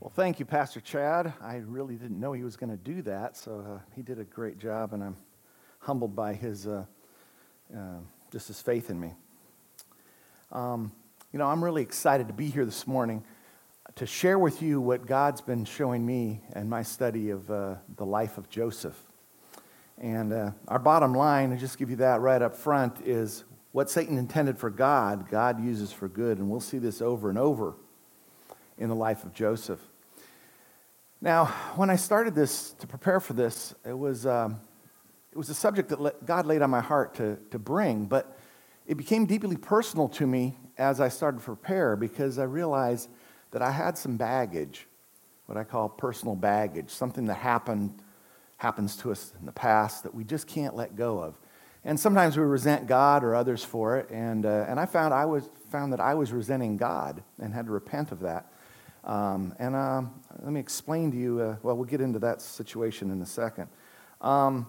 Well, thank you, Pastor Chad. I really didn't know he was going to do that, so uh, he did a great job, and I'm humbled by his uh, uh, just his faith in me. Um, you know, I'm really excited to be here this morning to share with you what God's been showing me in my study of uh, the life of Joseph. And uh, our bottom line, to just give you that right up front, is what Satan intended for God, God uses for good. And we'll see this over and over in the life of Joseph. Now, when I started this, to prepare for this, it was, um, it was a subject that God laid on my heart to, to bring, but it became deeply personal to me as I started to prepare because I realized that I had some baggage, what I call personal baggage, something that happened, happens to us in the past that we just can't let go of. And sometimes we resent God or others for it, and, uh, and I found, I was, found that I was resenting God and had to repent of that. Um, and um, let me explain to you, uh, well, we'll get into that situation in a second. Um,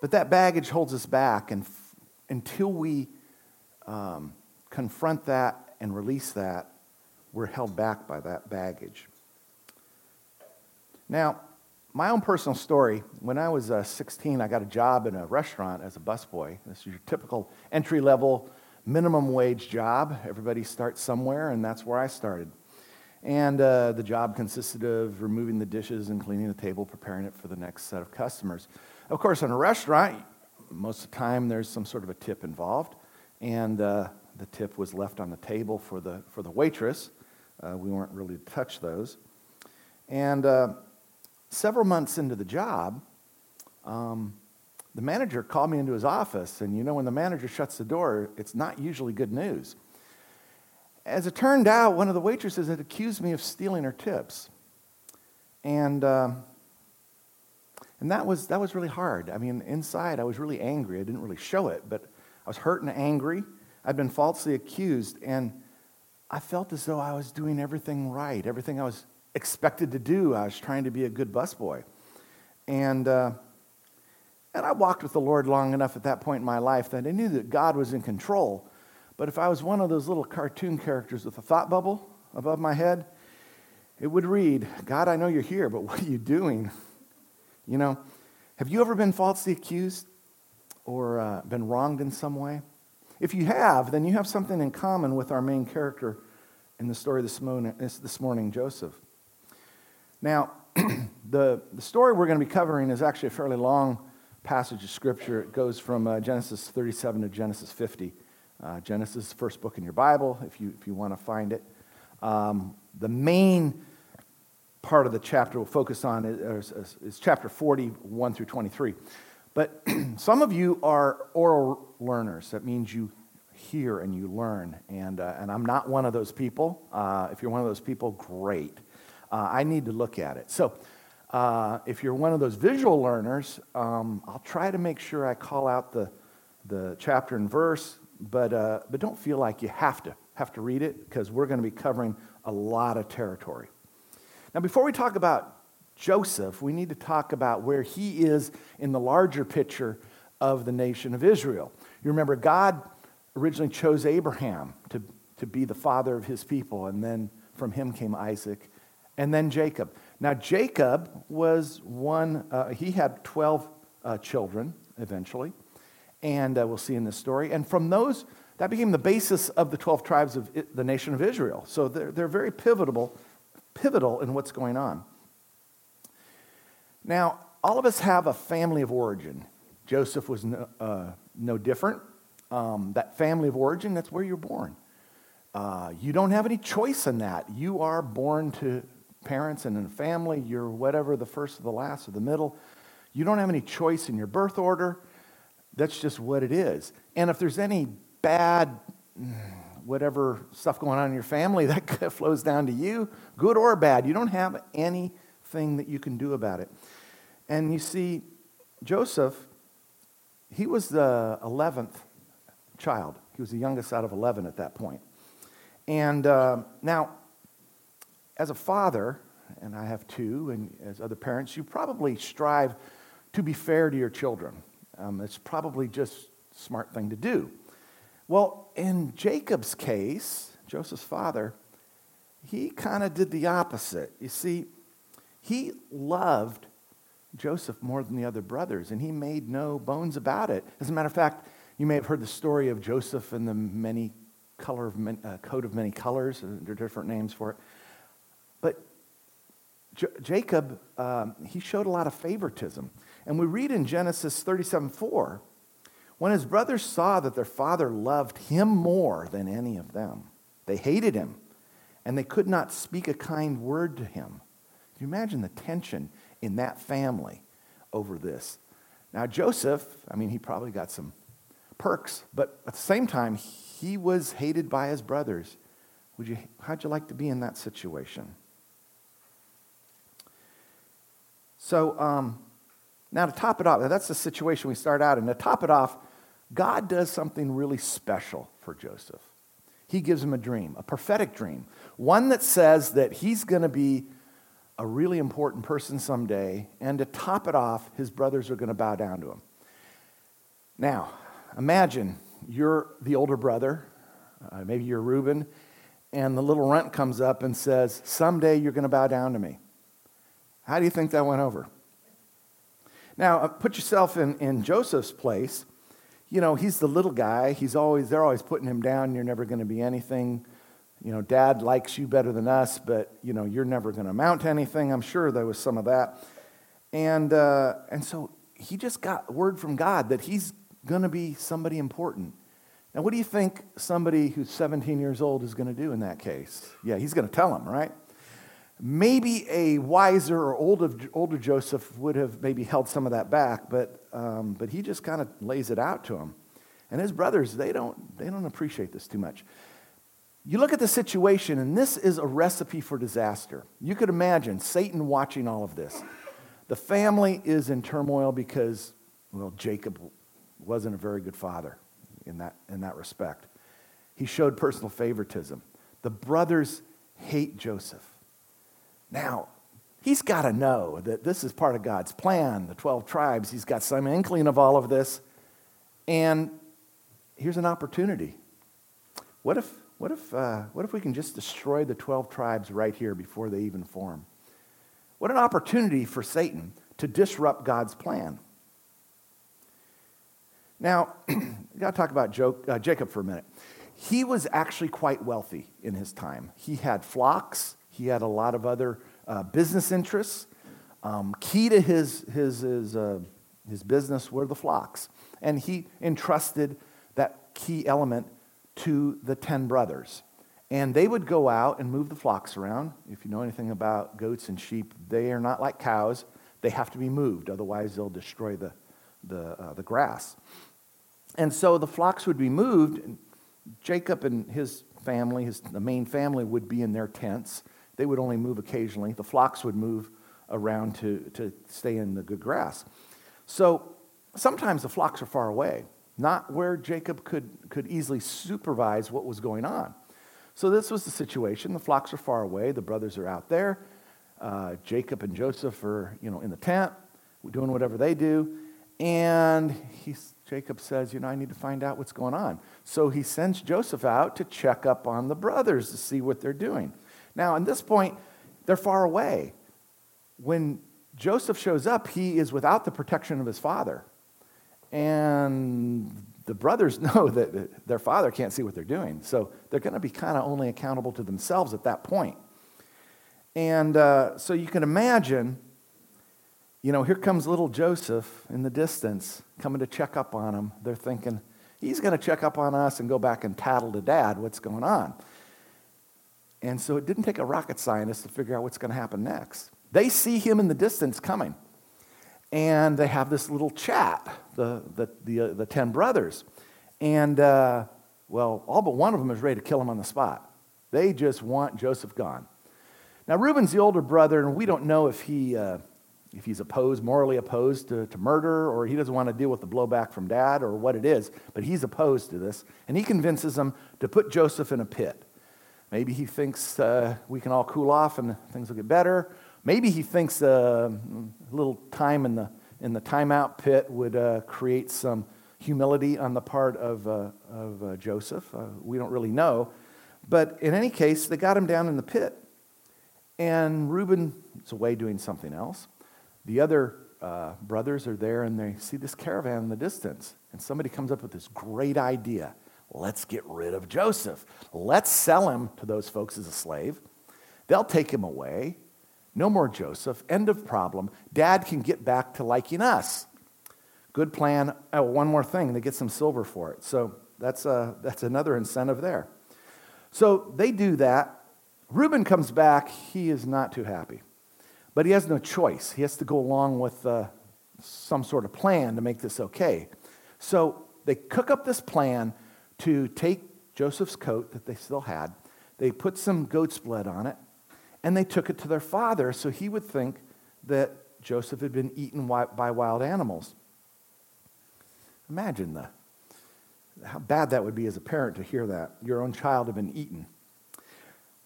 but that baggage holds us back, and f- until we um, confront that and release that, we're held back by that baggage. Now, my own personal story when I was uh, 16, I got a job in a restaurant as a busboy. This is your typical entry level, minimum wage job. Everybody starts somewhere, and that's where I started. And uh, the job consisted of removing the dishes and cleaning the table, preparing it for the next set of customers. Of course, in a restaurant, most of the time there's some sort of a tip involved, and uh, the tip was left on the table for the, for the waitress. Uh, we weren't really to touch those. And uh, several months into the job, um, the manager called me into his office, and you know, when the manager shuts the door, it's not usually good news. As it turned out, one of the waitresses had accused me of stealing her tips. And, uh, and that, was, that was really hard. I mean, inside, I was really angry. I didn't really show it, but I was hurt and angry. I'd been falsely accused, and I felt as though I was doing everything right, everything I was expected to do. I was trying to be a good busboy. And, uh, and I walked with the Lord long enough at that point in my life that I knew that God was in control. But if I was one of those little cartoon characters with a thought bubble above my head, it would read, God, I know you're here, but what are you doing? You know, have you ever been falsely accused or uh, been wronged in some way? If you have, then you have something in common with our main character in the story this morning, this morning Joseph. Now, the, the story we're going to be covering is actually a fairly long passage of Scripture. It goes from uh, Genesis 37 to Genesis 50. Uh, Genesis first book in your Bible, if you, if you want to find it. Um, the main part of the chapter we'll focus on is, is, is chapter 41 through 23. But some of you are oral learners. That means you hear and you learn. And, uh, and I'm not one of those people. Uh, if you're one of those people, great. Uh, I need to look at it. So uh, if you're one of those visual learners, um, I'll try to make sure I call out the, the chapter and verse but, uh, but don't feel like you have to, have to read it because we're going to be covering a lot of territory. Now, before we talk about Joseph, we need to talk about where he is in the larger picture of the nation of Israel. You remember, God originally chose Abraham to, to be the father of his people, and then from him came Isaac, and then Jacob. Now, Jacob was one, uh, he had 12 uh, children eventually and uh, we'll see in this story. And from those, that became the basis of the 12 tribes of the nation of Israel. So they're, they're very pivotal, pivotal in what's going on. Now, all of us have a family of origin. Joseph was no, uh, no different. Um, that family of origin, that's where you're born. Uh, you don't have any choice in that. You are born to parents and in a family. You're whatever, the first or the last or the middle. You don't have any choice in your birth order. That's just what it is. And if there's any bad, whatever stuff going on in your family, that flows down to you, good or bad. You don't have anything that you can do about it. And you see, Joseph, he was the 11th child. He was the youngest out of 11 at that point. And uh, now, as a father, and I have two, and as other parents, you probably strive to be fair to your children. Um, it's probably just a smart thing to do. Well, in Jacob's case, Joseph's father, he kind of did the opposite. You see, he loved Joseph more than the other brothers, and he made no bones about it. As a matter of fact, you may have heard the story of Joseph and the many color of uh, coat of many colors. There are different names for it. But J- Jacob, um, he showed a lot of favoritism. And we read in Genesis 37 4, when his brothers saw that their father loved him more than any of them, they hated him, and they could not speak a kind word to him. Can you imagine the tension in that family over this? Now, Joseph, I mean, he probably got some perks, but at the same time, he was hated by his brothers. Would you, how'd you like to be in that situation? So, um, now to top it off, that's the situation we start out in. To top it off, God does something really special for Joseph. He gives him a dream, a prophetic dream, one that says that he's going to be a really important person someday, and to top it off, his brothers are going to bow down to him. Now, imagine you're the older brother, uh, maybe you're Reuben, and the little runt comes up and says, Someday you're going to bow down to me. How do you think that went over? Now, uh, put yourself in, in Joseph's place. You know, he's the little guy. He's always, they're always putting him down. You're never going to be anything. You know, dad likes you better than us, but, you know, you're never going to amount to anything. I'm sure there was some of that. And, uh, and so he just got word from God that he's going to be somebody important. Now, what do you think somebody who's 17 years old is going to do in that case? Yeah, he's going to tell him, right? Maybe a wiser or older, older Joseph would have maybe held some of that back, but, um, but he just kind of lays it out to him. And his brothers, they don't, they don't appreciate this too much. You look at the situation, and this is a recipe for disaster. You could imagine Satan watching all of this. The family is in turmoil because, well, Jacob wasn't a very good father in that, in that respect. He showed personal favoritism. The brothers hate Joseph. Now, he's got to know that this is part of God's plan, the 12 tribes. He's got some inkling of all of this. And here's an opportunity. What if, what if, uh, what if we can just destroy the 12 tribes right here before they even form? What an opportunity for Satan to disrupt God's plan. Now, got to talk about uh, Jacob for a minute. He was actually quite wealthy in his time. He had flocks, he had a lot of other uh, business interests. Um, key to his, his, his, uh, his business were the flocks. And he entrusted that key element to the 10 brothers. And they would go out and move the flocks around. If you know anything about goats and sheep, they are not like cows. They have to be moved, otherwise, they'll destroy the, the, uh, the grass. And so the flocks would be moved. Jacob and his family, his, the main family, would be in their tents. They would only move occasionally. The flocks would move around to, to stay in the good grass. So sometimes the flocks are far away, not where Jacob could, could easily supervise what was going on. So this was the situation. The flocks are far away. The brothers are out there. Uh, Jacob and Joseph are, you know, in the tent, doing whatever they do. And he's, Jacob says, You know, I need to find out what's going on. So he sends Joseph out to check up on the brothers to see what they're doing. Now, at this point, they're far away. When Joseph shows up, he is without the protection of his father. And the brothers know that their father can't see what they're doing. So they're going to be kind of only accountable to themselves at that point. And uh, so you can imagine you know, here comes little Joseph in the distance coming to check up on him. They're thinking, he's going to check up on us and go back and tattle to dad what's going on. And so it didn't take a rocket scientist to figure out what's going to happen next. They see him in the distance coming. And they have this little chat, the, the, the, uh, the 10 brothers. And, uh, well, all but one of them is ready to kill him on the spot. They just want Joseph gone. Now, Reuben's the older brother, and we don't know if he. Uh, if he's opposed, morally opposed to, to murder, or he doesn't want to deal with the blowback from dad, or what it is, but he's opposed to this. And he convinces them to put Joseph in a pit. Maybe he thinks uh, we can all cool off and things will get better. Maybe he thinks uh, a little time in the, in the timeout pit would uh, create some humility on the part of, uh, of uh, Joseph. Uh, we don't really know. But in any case, they got him down in the pit. And Reuben is away doing something else. The other brothers are there and they see this caravan in the distance. And somebody comes up with this great idea let's get rid of Joseph. Let's sell him to those folks as a slave. They'll take him away. No more Joseph. End of problem. Dad can get back to liking us. Good plan. Oh, one more thing. They get some silver for it. So that's, uh, that's another incentive there. So they do that. Reuben comes back. He is not too happy. But he has no choice. He has to go along with uh, some sort of plan to make this okay. So they cook up this plan to take Joseph's coat that they still had, they put some goat's blood on it, and they took it to their father so he would think that Joseph had been eaten by wild animals. Imagine the, how bad that would be as a parent to hear that. Your own child had been eaten.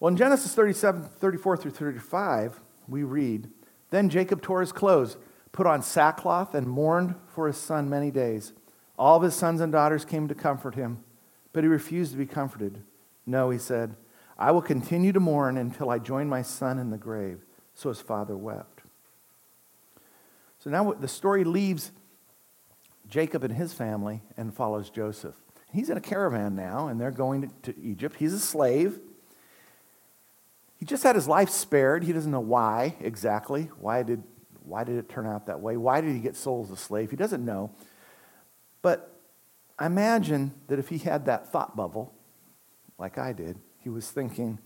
Well, in Genesis 37, 34 through 35, we read Then Jacob tore his clothes, put on sackcloth, and mourned for his son many days. All of his sons and daughters came to comfort him, but he refused to be comforted. No, he said, I will continue to mourn until I join my son in the grave. So his father wept. So now the story leaves Jacob and his family and follows Joseph. He's in a caravan now, and they're going to, Egypt. He's a slave. He just had his life spared. He doesn't know why exactly. Why did, why did it turn out that way? Why did he get sold as a slave? He doesn't know. But I imagine that if he had that thought bubble, like I did, he was thinking,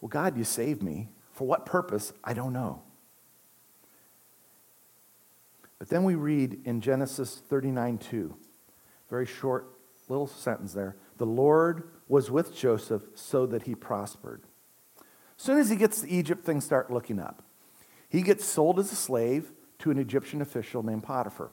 Well, God, you saved me. For what purpose? I don't know. But then we read in Genesis 39 2, very short little sentence there. The Lord was with Joseph so that he prospered. As soon as he gets to Egypt, things start looking up. He gets sold as a slave to an Egyptian official named Potiphar.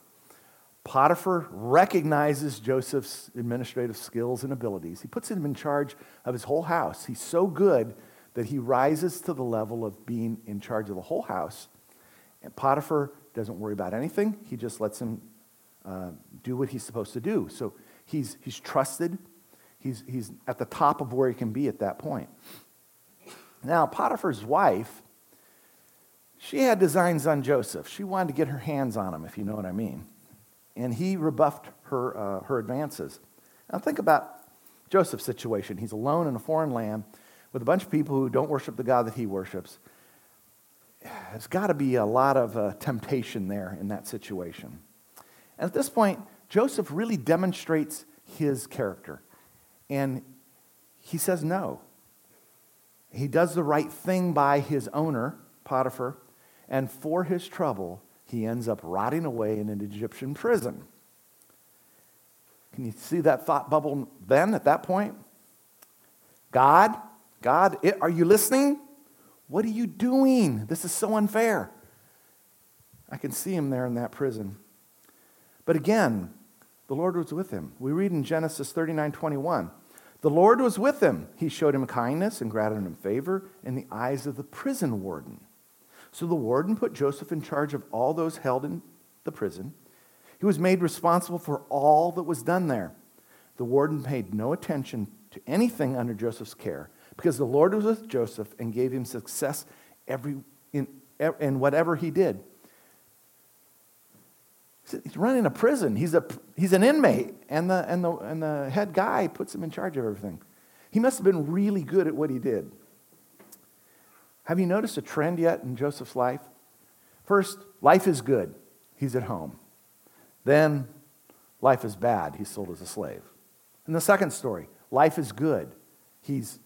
Potiphar recognizes Joseph's administrative skills and abilities. He puts him in charge of his whole house. He's so good that he rises to the level of being in charge of the whole house. And Potiphar doesn't worry about anything, he just lets him uh, do what he's supposed to do. So he's, he's trusted, he's, he's at the top of where he can be at that point. Now, Potiphar's wife, she had designs on Joseph. She wanted to get her hands on him, if you know what I mean and he rebuffed her, uh, her advances. Now, think about Joseph's situation. He's alone in a foreign land with a bunch of people who don't worship the God that he worships. There's got to be a lot of uh, temptation there in that situation. And at this point, Joseph really demonstrates his character. And he says no. He does the right thing by his owner, Potiphar, and for his trouble, he ends up rotting away in an Egyptian prison. Can you see that thought bubble then at that point? God, God, are you listening? What are you doing? This is so unfair. I can see him there in that prison. But again, the Lord was with him. We read in Genesis 39 21. The Lord was with him. He showed him kindness and granted him favor in the eyes of the prison warden. So the warden put Joseph in charge of all those held in the prison. He was made responsible for all that was done there. The warden paid no attention to anything under Joseph's care because the Lord was with Joseph and gave him success every, in, in whatever he did. He's running a prison. He's, a, he's an inmate, and the, and, the, and the head guy puts him in charge of everything. He must have been really good at what he did. Have you noticed a trend yet in Joseph's life? First, life is good. He's at home. Then, life is bad. He's sold as a slave. In the second story, life is good. He's,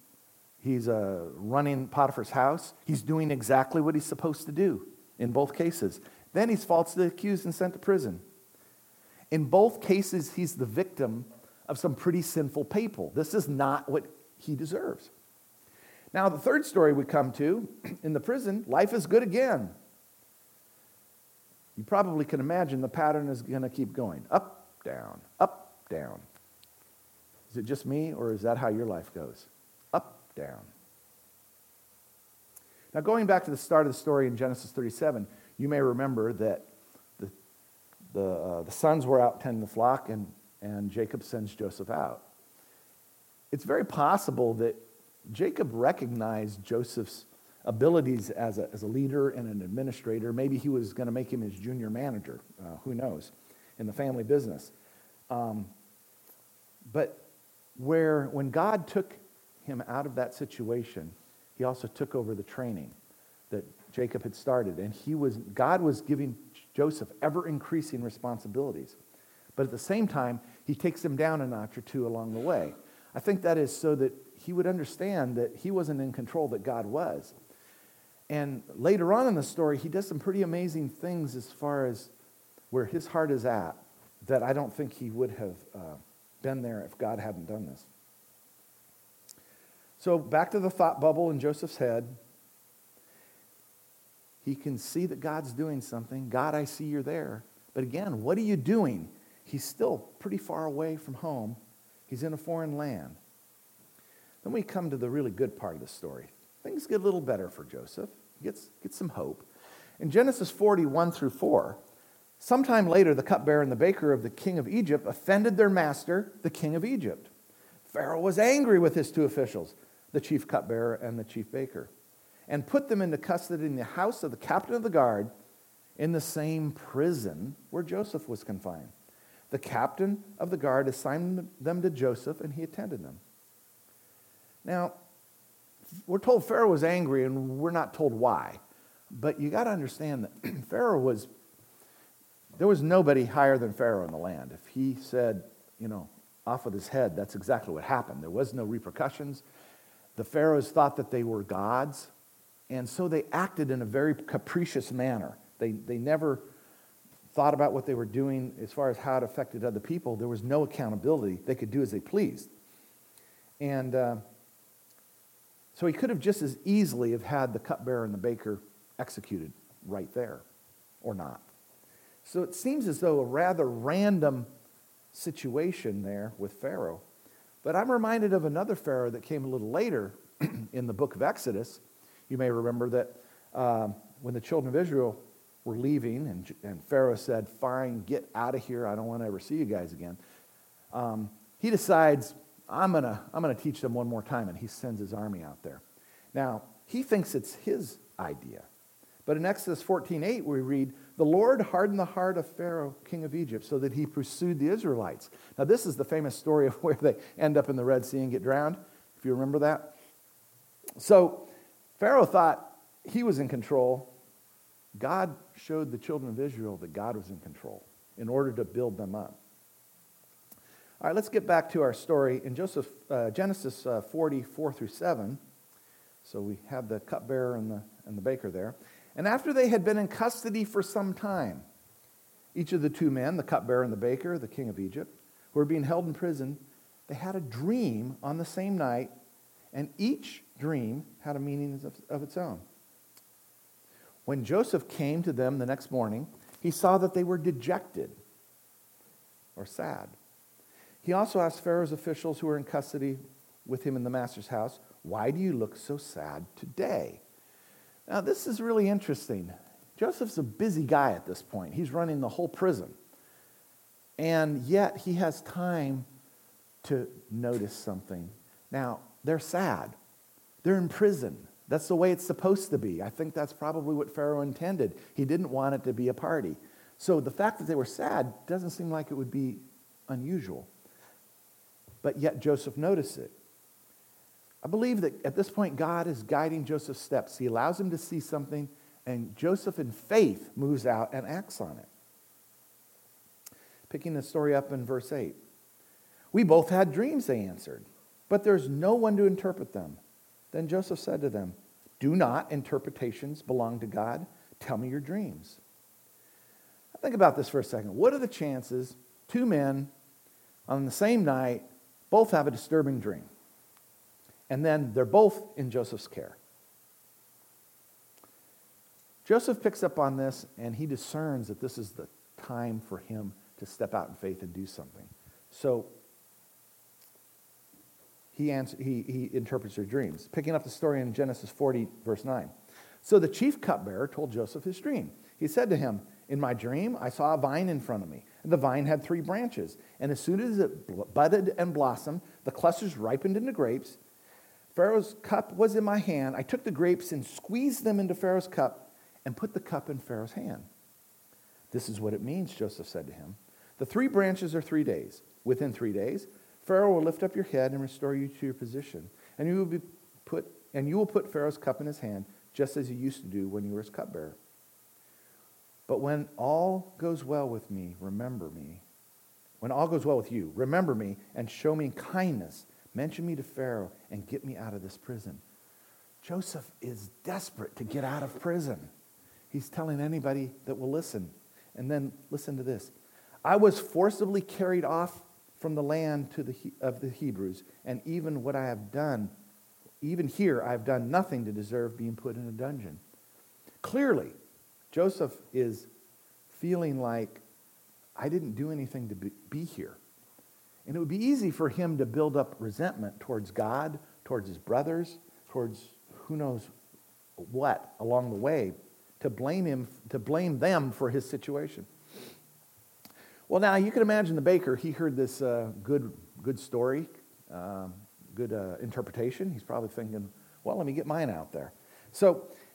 he's uh, running Potiphar's house. He's doing exactly what he's supposed to do in both cases. Then he's falsely accused and sent to prison. In both cases, he's the victim of some pretty sinful people. This is not what he deserves. Now, the third story we come to in the prison, life is good again. You probably can imagine the pattern is going to keep going up, down, up, down. Is it just me, or is that how your life goes? Up, down. Now, going back to the start of the story in Genesis 37, you may remember that the, the, uh, the sons were out tending the flock, and, and Jacob sends Joseph out. it's very possible that Jacob recognized Joseph's abilities as a, as a leader and an administrator. Maybe he was going to make him his junior manager, uh, who knows, in the family business. Um, but where, when God took him out of that situation, he also took over the training that Jacob had started. And he was, God was giving Joseph ever increasing responsibilities. But at the same time, he takes him down a notch or two along the way. I think that is so that he would understand that he wasn't in control, that God was. And later on in the story, he does some pretty amazing things as far as where his heart is at that I don't think he would have uh, been there if God hadn't done this. So, back to the thought bubble in Joseph's head. He can see that God's doing something. God, I see you're there. But again, what are you doing? He's still pretty far away from home. He's in a foreign land. Then we come to the really good part of the story. Things get a little better for Joseph. He gets, gets some hope. In Genesis 41 through 4, sometime later, the cupbearer and the baker of the king of Egypt offended their master, the king of Egypt. Pharaoh was angry with his two officials, the chief cupbearer and the chief baker, and put them into custody in the house of the captain of the guard in the same prison where Joseph was confined. The captain of the guard assigned them to Joseph, and he attended them. Now, we're told Pharaoh was angry, and we're not told why. But you got to understand that Pharaoh was, there was nobody higher than Pharaoh in the land. If he said, you know, off with his head, that's exactly what happened. There was no repercussions. The Pharaohs thought that they were gods, and so they acted in a very capricious manner. They, they never thought about what they were doing as far as how it affected other people. There was no accountability. They could do as they pleased. And uh, so he could have just as easily have had the cupbearer and the baker executed right there, or not. So it seems as though a rather random situation there with Pharaoh. But I'm reminded of another Pharaoh that came a little later in the book of Exodus. You may remember that uh, when the children of Israel were leaving, and, and Pharaoh said, Fine, get out of here. I don't want to ever see you guys again. Um, he decides, I'm going to I'm going to teach them one more time, and he sends his army out there. Now, he thinks it's his idea. But in Exodus 14:8, we read, The Lord hardened the heart of Pharaoh, king of Egypt, so that he pursued the Israelites. Now, this is the famous story of where they end up in the Red Sea and get drowned, if you remember that. So, Pharaoh thought he was in control. God showed the children of Israel that God was in control in order to build them up. All right, let's get back to our story in Joseph, uh, Genesis uh, 44 through 7. So we have the cupbearer and the, and the baker there. And after they had been in custody for some time, each of the two men, the cupbearer and the baker, the king of Egypt, who were being held in prison, they had a dream on the same night, and each dream had a meaning of, of its own. When Joseph came to them the next morning, he saw that they were dejected or sad. He also asked Pharaoh's officials who were in custody with him in the master's house, Why do you look so sad today? Now, this is really interesting. Joseph's a busy guy at this point, he's running the whole prison. And yet, he has time to notice something. Now, they're sad, they're in prison. That's the way it's supposed to be. I think that's probably what Pharaoh intended. He didn't want it to be a party. So the fact that they were sad doesn't seem like it would be unusual but yet Joseph noticed it. I believe that at this point, God is guiding Joseph's steps. He allows him to see something, and Joseph, in faith, moves out and acts on it. Picking the story up in verse 8. We both had dreams, they answered, but there's no one to interpret them. Then Joseph said to them, Do not interpretations belong to God? Tell me your dreams. Think about this for a second. What are the chances two men on the same night both have a disturbing dream. And then they're both in Joseph's care. Joseph picks up on this and he discerns that this is the time for him to step out in faith and do something. So he, answer, he, he interprets their dreams. Picking up the story in Genesis 40, verse 9. So the chief cupbearer told Joseph his dream. He said to him, In my dream, I saw a vine in front of me The vine had three branches, and as soon as it budded and blossomed, the clusters ripened into grapes. Pharaoh's cup was in my hand. I took the grapes and squeezed them into Pharaoh's cup and put the cup in Pharaoh's hand. This is what it means, Joseph said to him. The three branches are three days. Within three days, Pharaoh will lift up your head and restore you to your position, and you will be put and you will put Pharaoh's cup in his hand, just as you used to do when you were his cupbearer. But when all goes well with me, remember me. When all goes well with you, remember me and show me kindness. Mention me to Pharaoh and get me out of this prison. Joseph is desperate to get out of prison. He's telling anybody that will listen. And then listen to this I was forcibly carried off from the land the, of the Hebrews, and even what I have done, even here, I have done nothing to deserve being put in a dungeon. Clearly, Joseph is feeling like, I didn't do anything to be here. And it would be easy for him to build up resentment towards God, towards his brothers, towards who knows what along the way, to blame him, to blame them for his situation. Well, now you can imagine the baker. He heard this uh, good, good story, um, good uh, interpretation. He's probably thinking, well, let me get mine out there. So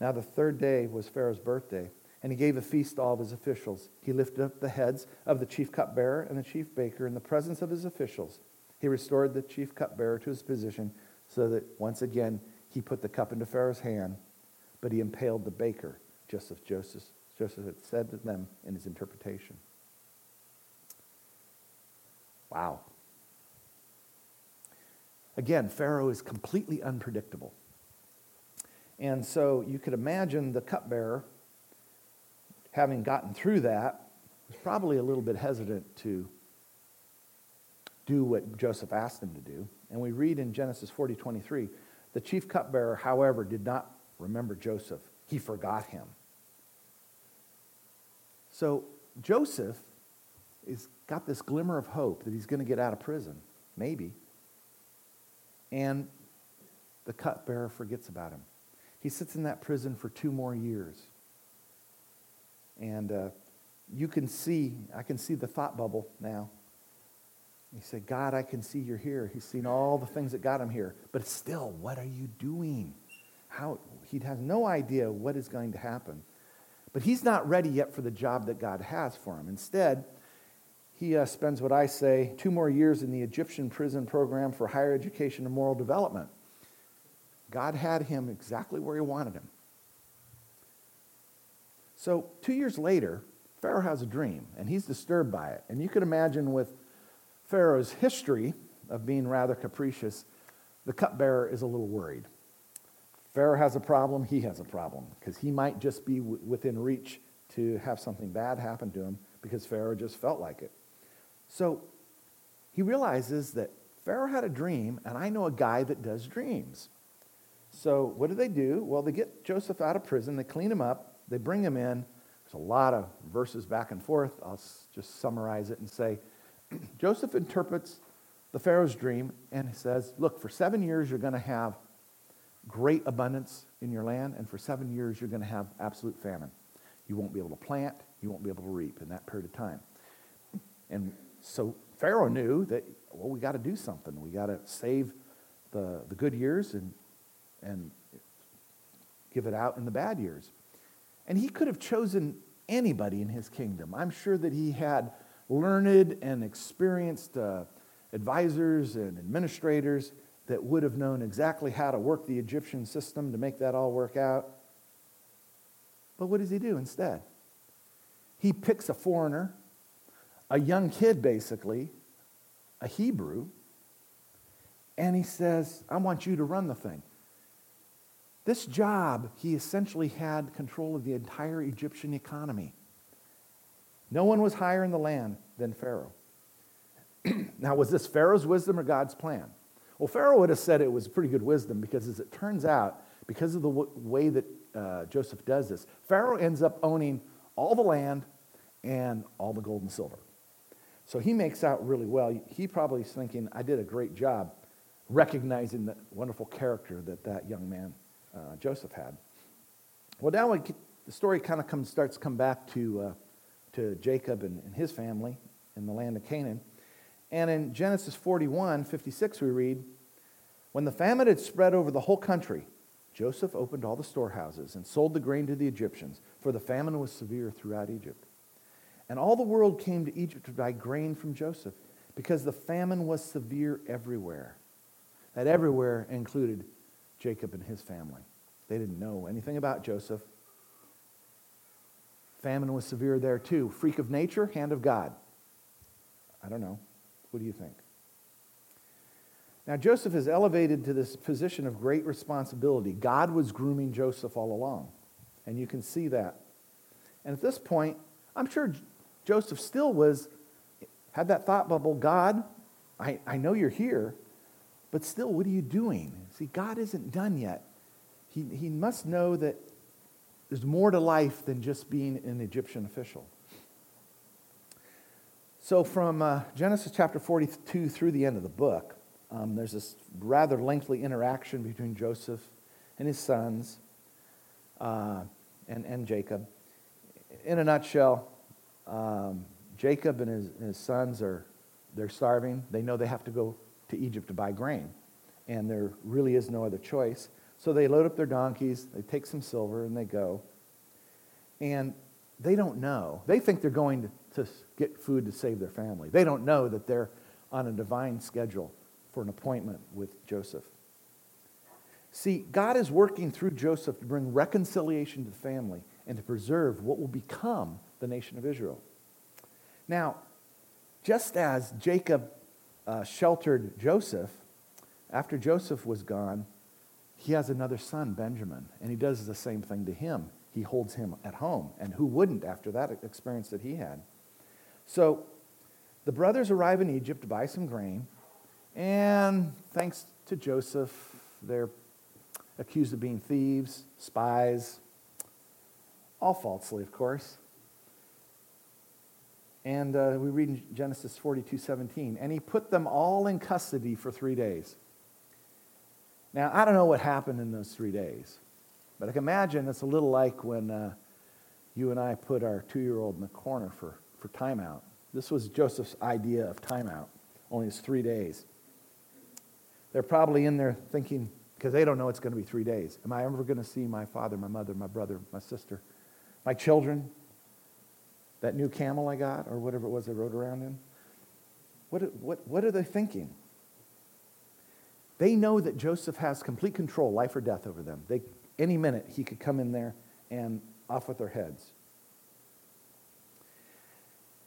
Now, the third day was Pharaoh's birthday, and he gave a feast to all of his officials. He lifted up the heads of the chief cupbearer and the chief baker in the presence of his officials. He restored the chief cupbearer to his position so that once again he put the cup into Pharaoh's hand, but he impaled the baker, just as Joseph, Joseph had said to them in his interpretation. Wow. Again, Pharaoh is completely unpredictable. And so you could imagine the cupbearer, having gotten through that, was probably a little bit hesitant to do what Joseph asked him to do. And we read in Genesis 40 23, the chief cupbearer, however, did not remember Joseph, he forgot him. So Joseph has got this glimmer of hope that he's going to get out of prison, maybe. And the cupbearer forgets about him. He sits in that prison for two more years. And uh, you can see, I can see the thought bubble now. He said, God, I can see you're here. He's seen all the things that got him here. But still, what are you doing? How, he has no idea what is going to happen. But he's not ready yet for the job that God has for him. Instead, he uh, spends what I say two more years in the Egyptian prison program for higher education and moral development. God had him exactly where he wanted him. So, two years later, Pharaoh has a dream, and he's disturbed by it. And you can imagine with Pharaoh's history of being rather capricious, the cupbearer is a little worried. Pharaoh has a problem, he has a problem, because he might just be w- within reach to have something bad happen to him because Pharaoh just felt like it. So he realizes that Pharaoh had a dream, and I know a guy that does dreams. So what do they do? Well, they get Joseph out of prison, they clean him up, they bring him in. There's a lot of verses back and forth. I'll just summarize it and say Joseph interprets the Pharaoh's dream and says, Look, for seven years you're going to have great abundance in your land, and for seven years you're going to have absolute famine. You won't be able to plant, you won't be able to reap in that period of time. And so Pharaoh knew that, well, we got to do something. We got to save the, the good years and and give it out in the bad years. And he could have chosen anybody in his kingdom. I'm sure that he had learned and experienced uh, advisors and administrators that would have known exactly how to work the Egyptian system to make that all work out. But what does he do instead? He picks a foreigner, a young kid basically, a Hebrew, and he says, I want you to run the thing. This job, he essentially had control of the entire Egyptian economy. No one was higher in the land than Pharaoh. now, was this Pharaoh's wisdom or God's plan? Well, Pharaoh would have said it was pretty good wisdom because, as it turns out, because of the w- way that uh, Joseph does this, Pharaoh ends up owning all the land and all the gold and silver. So he makes out really well. He probably is thinking, I did a great job recognizing the wonderful character that that young man, uh, Joseph, had. Well, now we, the story kind of comes, starts to come back to, uh, to Jacob and, and his family in the land of Canaan. And in Genesis 41, 56, we read, When the famine had spread over the whole country, Joseph opened all the storehouses and sold the grain to the Egyptians, for the famine was severe throughout Egypt. And all the world came to Egypt to buy grain from Joseph, because the famine was severe everywhere. That everywhere included Jacob and his family. They didn't know anything about Joseph. Famine was severe there too. Freak of nature, hand of God. I don't know. What do you think? Now, Joseph is elevated to this position of great responsibility. God was grooming Joseph all along, and you can see that. And at this point, I'm sure Joseph still was, had that thought bubble God, I, I know you're here, but still, what are you doing? See, God isn't done yet. He, he must know that there's more to life than just being an Egyptian official. So, from uh, Genesis chapter 42 through the end of the book, um, there's this rather lengthy interaction between Joseph and his sons uh, and, and Jacob. In a nutshell, um, Jacob and his, his sons are they're starving. They know they have to go to Egypt to buy grain, and there really is no other choice. So they load up their donkeys, they take some silver, and they go. And they don't know. They think they're going to to get food to save their family. They don't know that they're on a divine schedule for an appointment with Joseph. See, God is working through Joseph to bring reconciliation to the family and to preserve what will become the nation of Israel. Now, just as Jacob uh, sheltered Joseph, after Joseph was gone, he has another son, Benjamin, and he does the same thing to him. He holds him at home. And who wouldn't after that experience that he had? So the brothers arrive in Egypt to buy some grain, and thanks to Joseph, they're accused of being thieves, spies, all falsely, of course. And uh, we read in Genesis 42 17, and he put them all in custody for three days. Now, I don't know what happened in those three days, but I can imagine it's a little like when uh, you and I put our two year old in the corner for for timeout. This was Joseph's idea of timeout, only it's three days. They're probably in there thinking, because they don't know it's going to be three days. Am I ever going to see my father, my mother, my brother, my sister, my children? That new camel I got, or whatever it was I rode around in? What, what, what are they thinking? They know that Joseph has complete control, life or death, over them. They, any minute, he could come in there and off with their heads.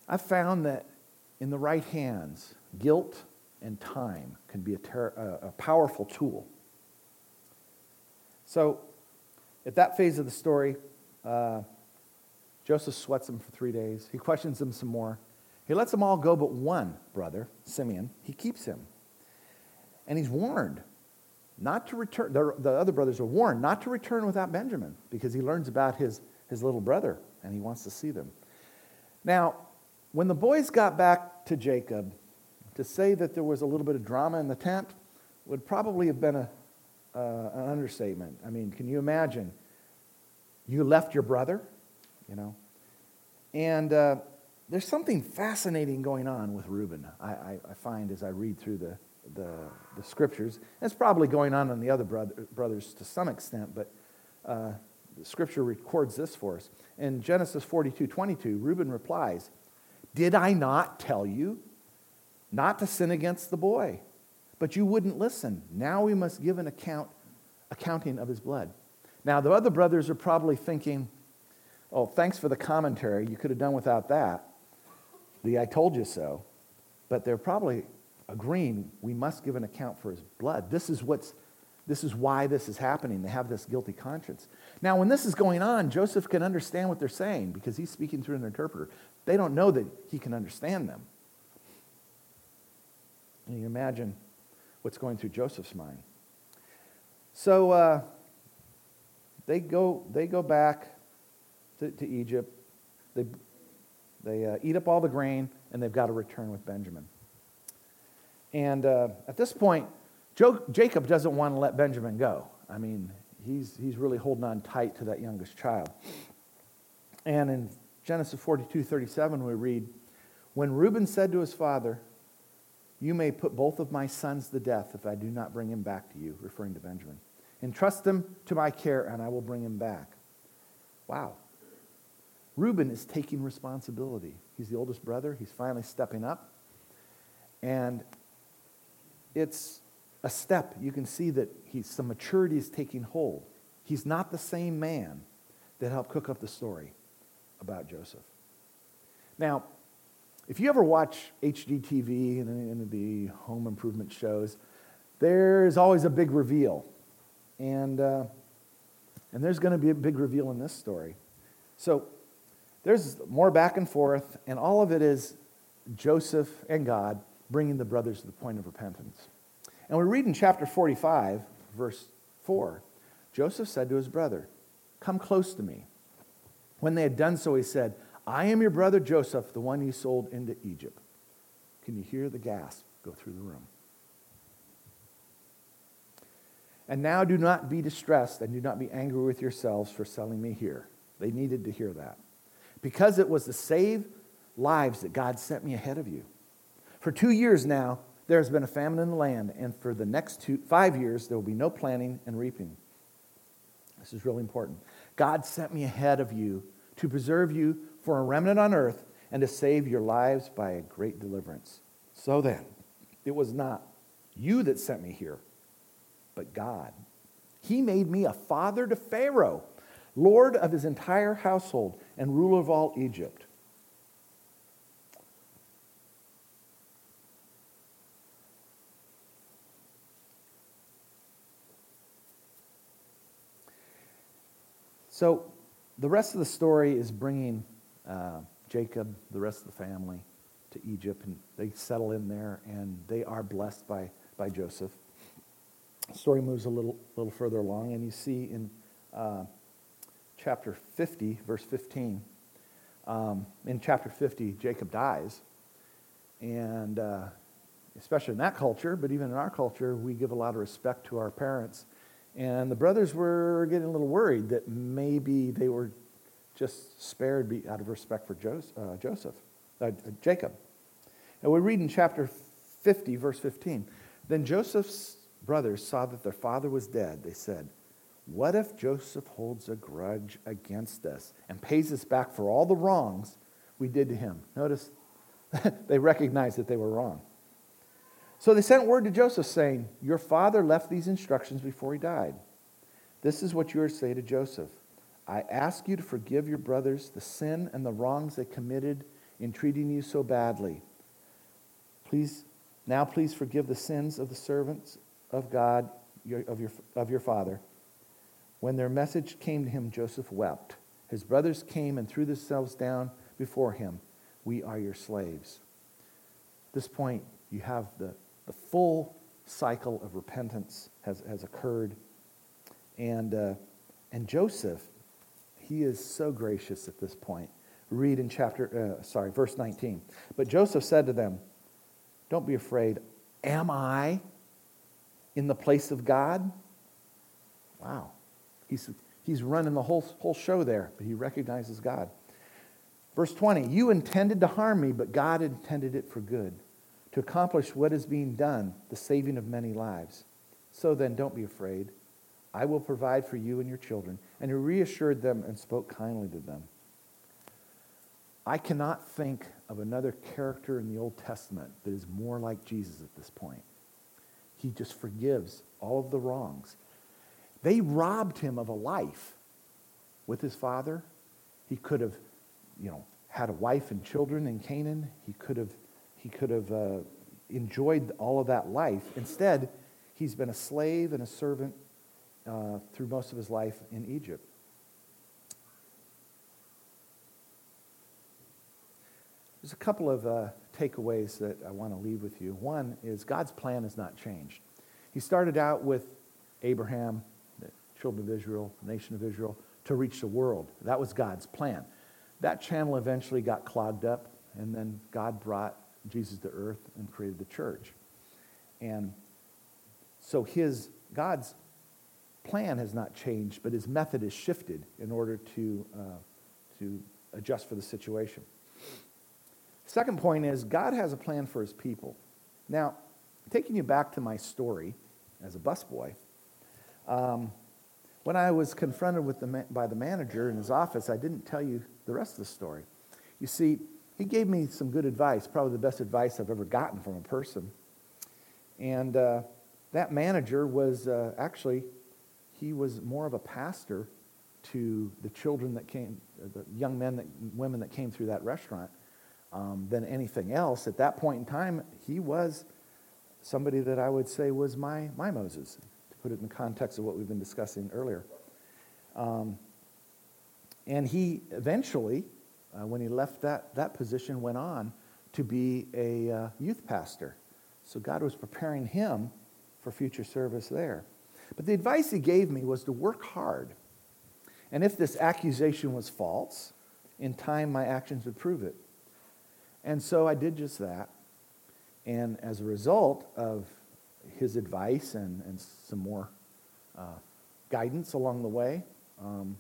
I've found that in the right hands, guilt and time can be a, ter- a powerful tool. So, at that phase of the story, uh, Joseph sweats them for three days. He questions them some more. He lets them all go but one brother, Simeon. He keeps him. And he's warned not to return. The, the other brothers are warned not to return without Benjamin because he learns about his, his little brother and he wants to see them. Now, when the boys got back to Jacob, to say that there was a little bit of drama in the tent would probably have been a, uh, an understatement. I mean, can you imagine? You left your brother, you know? And uh, there's something fascinating going on with Reuben, I, I, I, find as I read through the, the, the scriptures. it's probably going on in the other brother, brothers to some extent, but uh, the scripture records this for us. In Genesis 42 22, Reuben replies, did I not tell you not to sin against the boy? But you wouldn't listen. Now we must give an account, accounting of his blood. Now, the other brothers are probably thinking, oh, thanks for the commentary. You could have done without that. The I told you so. But they're probably agreeing we must give an account for his blood. This is what's this is why this is happening. They have this guilty conscience. Now, when this is going on, Joseph can understand what they're saying because he's speaking through an interpreter. They don't know that he can understand them. And you imagine what's going through Joseph's mind. So uh, they, go, they go back to, to Egypt. They, they uh, eat up all the grain, and they've got to return with Benjamin. And uh, at this point, Jacob doesn't want to let Benjamin go. I mean, he's, he's really holding on tight to that youngest child. And in Genesis 42 37, we read, When Reuben said to his father, You may put both of my sons to death if I do not bring him back to you, referring to Benjamin. Entrust him to my care, and I will bring him back. Wow. Reuben is taking responsibility. He's the oldest brother. He's finally stepping up. And it's a step. You can see that he's, some maturity is taking hold. He's not the same man that helped cook up the story about Joseph. Now, if you ever watch HGTV and, and the home improvement shows, there's always a big reveal. And, uh, and there's going to be a big reveal in this story. So there's more back and forth, and all of it is Joseph and God bringing the brothers to the point of repentance. And we read in chapter 45, verse 4 Joseph said to his brother, Come close to me. When they had done so, he said, I am your brother Joseph, the one you sold into Egypt. Can you hear the gasp go through the room? And now do not be distressed and do not be angry with yourselves for selling me here. They needed to hear that. Because it was to save lives that God sent me ahead of you. For two years now, there has been a famine in the land, and for the next two, five years, there will be no planting and reaping. This is really important. God sent me ahead of you to preserve you for a remnant on earth and to save your lives by a great deliverance. So then, it was not you that sent me here, but God. He made me a father to Pharaoh, Lord of his entire household, and ruler of all Egypt. So the rest of the story is bringing uh, Jacob, the rest of the family, to Egypt, and they settle in there, and they are blessed by, by Joseph. The story moves a little, little further along, and you see in uh, chapter 50, verse 15, um, in chapter 50, Jacob dies. And uh, especially in that culture, but even in our culture, we give a lot of respect to our parents and the brothers were getting a little worried that maybe they were just spared out of respect for uh, Joseph, uh, Jacob. And we read in chapter 50, verse 15. Then Joseph's brothers saw that their father was dead. They said, What if Joseph holds a grudge against us and pays us back for all the wrongs we did to him? Notice they recognized that they were wrong. So they sent word to Joseph saying, Your father left these instructions before he died. This is what you are to say to Joseph I ask you to forgive your brothers the sin and the wrongs they committed in treating you so badly. Please, now please forgive the sins of the servants of God, your, of, your, of your father. When their message came to him, Joseph wept. His brothers came and threw themselves down before him. We are your slaves. At this point, you have the the full cycle of repentance has, has occurred. And, uh, and Joseph, he is so gracious at this point. Read in chapter, uh, sorry, verse 19. But Joseph said to them, Don't be afraid. Am I in the place of God? Wow. He's, he's running the whole, whole show there, but he recognizes God. Verse 20 You intended to harm me, but God intended it for good to accomplish what is being done, the saving of many lives. So then, don't be afraid. I will provide for you and your children. And he reassured them and spoke kindly to them. I cannot think of another character in the Old Testament that is more like Jesus at this point. He just forgives all of the wrongs. They robbed him of a life with his father. He could have, you know, had a wife and children in Canaan. He could have he could have uh, enjoyed all of that life. Instead, He's been a slave and a servant uh, through most of his life in Egypt. There's a couple of uh, takeaways that I want to leave with you. One is God's plan has not changed. He started out with Abraham, the children of Israel, the nation of Israel, to reach the world. That was God's plan. That channel eventually got clogged up, and then God brought Jesus to earth and created the church. And so his God's plan has not changed, but his method has shifted in order to, uh, to adjust for the situation. Second point is God has a plan for his people. Now, taking you back to my story as a busboy, um, when I was confronted with the by the manager in his office, I didn't tell you the rest of the story. You see, he gave me some good advice, probably the best advice I've ever gotten from a person. And uh, that manager was uh, actually, he was more of a pastor to the children that came, the young men, that, women that came through that restaurant um, than anything else. At that point in time, he was somebody that I would say was my, my Moses, to put it in the context of what we've been discussing earlier. Um, and he eventually, uh, when he left that, that position, went on to be a uh, youth pastor. So God was preparing him for future service there. But the advice he gave me was to work hard. And if this accusation was false, in time my actions would prove it. And so I did just that. And as a result of his advice and, and some more uh, guidance along the way, um,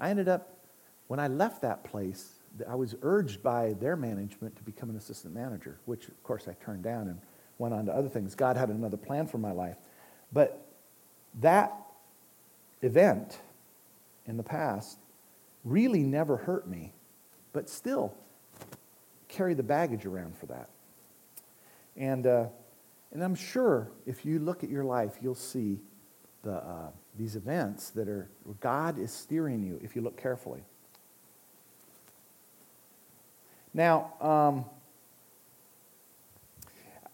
I ended up, when I left that place, I was urged by their management to become an assistant manager, which of course I turned down and went on to other things. God had another plan for my life. But that event in the past really never hurt me, but still carry the baggage around for that. And, uh, and I'm sure if you look at your life, you'll see the, uh, these events that are, God is steering you if you look carefully. Now, um,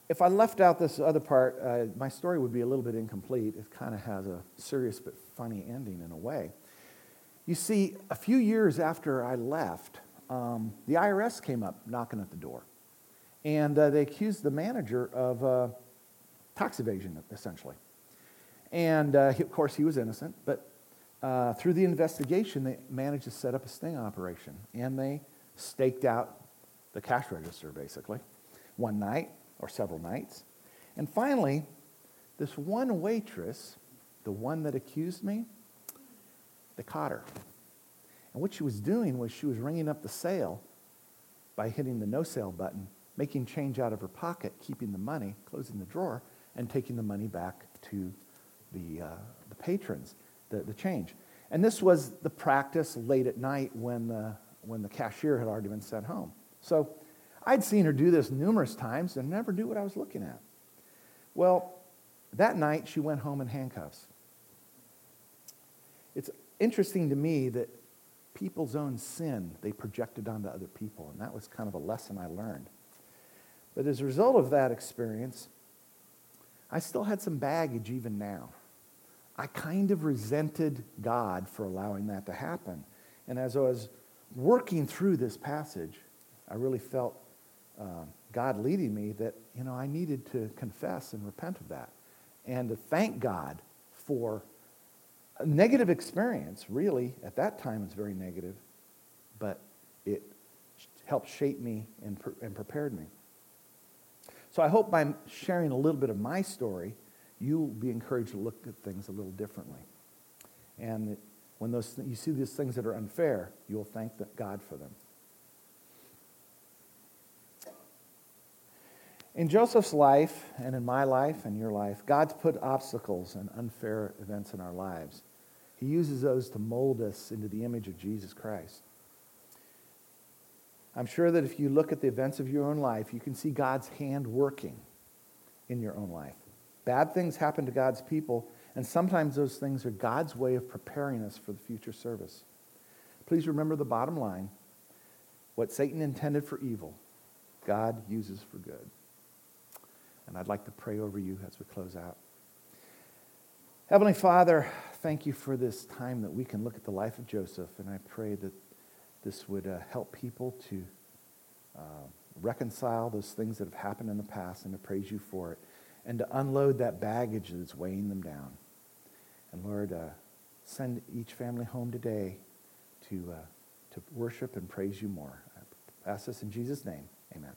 if I left out this other part, uh, my story would be a little bit incomplete. It kind of has a serious but funny ending in a way. You see, a few years after I left, um, the IRS came up knocking at the door. And uh, they accused the manager of uh, tax evasion, essentially. And uh, he, of course, he was innocent, but uh, through the investigation, they managed to set up a sting operation. And they staked out the cash register, basically, one night or several nights. And finally, this one waitress, the one that accused me, they caught her. And what she was doing was she was ringing up the sale by hitting the no sale button, making change out of her pocket, keeping the money, closing the drawer, and taking the money back to the, uh, the patrons, the, the change. And this was the practice late at night when the, when the cashier had already been sent home. So I'd seen her do this numerous times and never knew what I was looking at. Well, that night she went home in handcuffs. It's interesting to me that people's own sin they projected onto other people. And that was kind of a lesson I learned. But as a result of that experience, I still had some baggage even now. I kind of resented God for allowing that to happen. And as I was working through this passage, I really felt uh, God leading me that, you know, I needed to confess and repent of that and to thank God for a negative experience, really, at that time was very negative, but it helped shape me and, and prepared me. So I hope by sharing a little bit of my story, you'll be encouraged to look at things a little differently. And when those, you see these things that are unfair, you'll thank God for them. In Joseph's life, and in my life and your life, God's put obstacles and unfair events in our lives. He uses those to mold us into the image of Jesus Christ. I'm sure that if you look at the events of your own life, you can see God's hand working in your own life. Bad things happen to God's people, and sometimes those things are God's way of preparing us for the future service. Please remember the bottom line what Satan intended for evil, God uses for good. And I'd like to pray over you as we close out. Heavenly Father, thank you for this time that we can look at the life of Joseph, and I pray that this would uh, help people to uh, reconcile those things that have happened in the past and to praise you for it, and to unload that baggage that's weighing them down. And Lord, uh, send each family home today to, uh, to worship and praise you more. I ask this in Jesus' name. Amen.